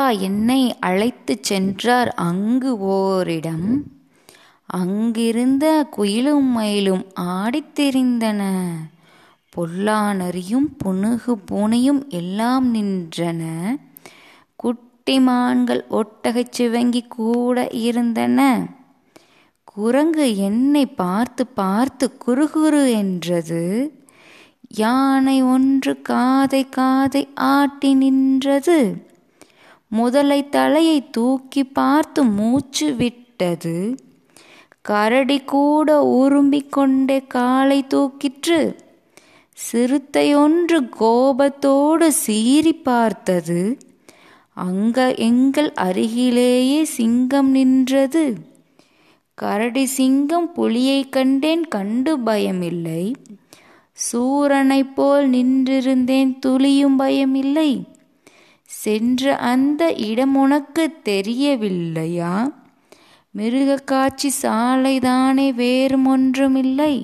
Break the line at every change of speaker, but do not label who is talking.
அப்பா என்னை அழைத்துச் சென்றார் அங்கு ஓரிடம். அங்கிருந்த குயிலும் மயிலும் ஆடித் பொல்லானறியும் புனுகு பூனையும் எல்லாம் நின்றன. குட்டி மான்கள் ஒட்டகச் சிவங்கி கூட இருந்தன. குரங்கு என்னை பார்த்து பார்த்து குறுகுறு என்றது. யானை ஒன்று காதை காதை ஆட்டி நின்றது. முதலை தலையை தூக்கி பார்த்து மூச்சு விட்டது. கரடி கூட உரும்பிக் கொண்டே காலை தூக்கிற்று. சிறுத்தை ஒன்று கோபத்தோடு சீறி பார்த்தது. அங்க எங்கள் அருகிலேயே சிங்கம் நின்றது. கரடி சிங்கம் புலியைக் கண்டேன் கண்டு பயமில்லை. சூரனைப் போல் நின்றிருந்தேன் துளியும் பயமில்லை. சென்ற அந்த இடம் உனக்கு தெரியவில்லையா? மிருக காட்சி சாலைதானே ஒன்றும் இல்லை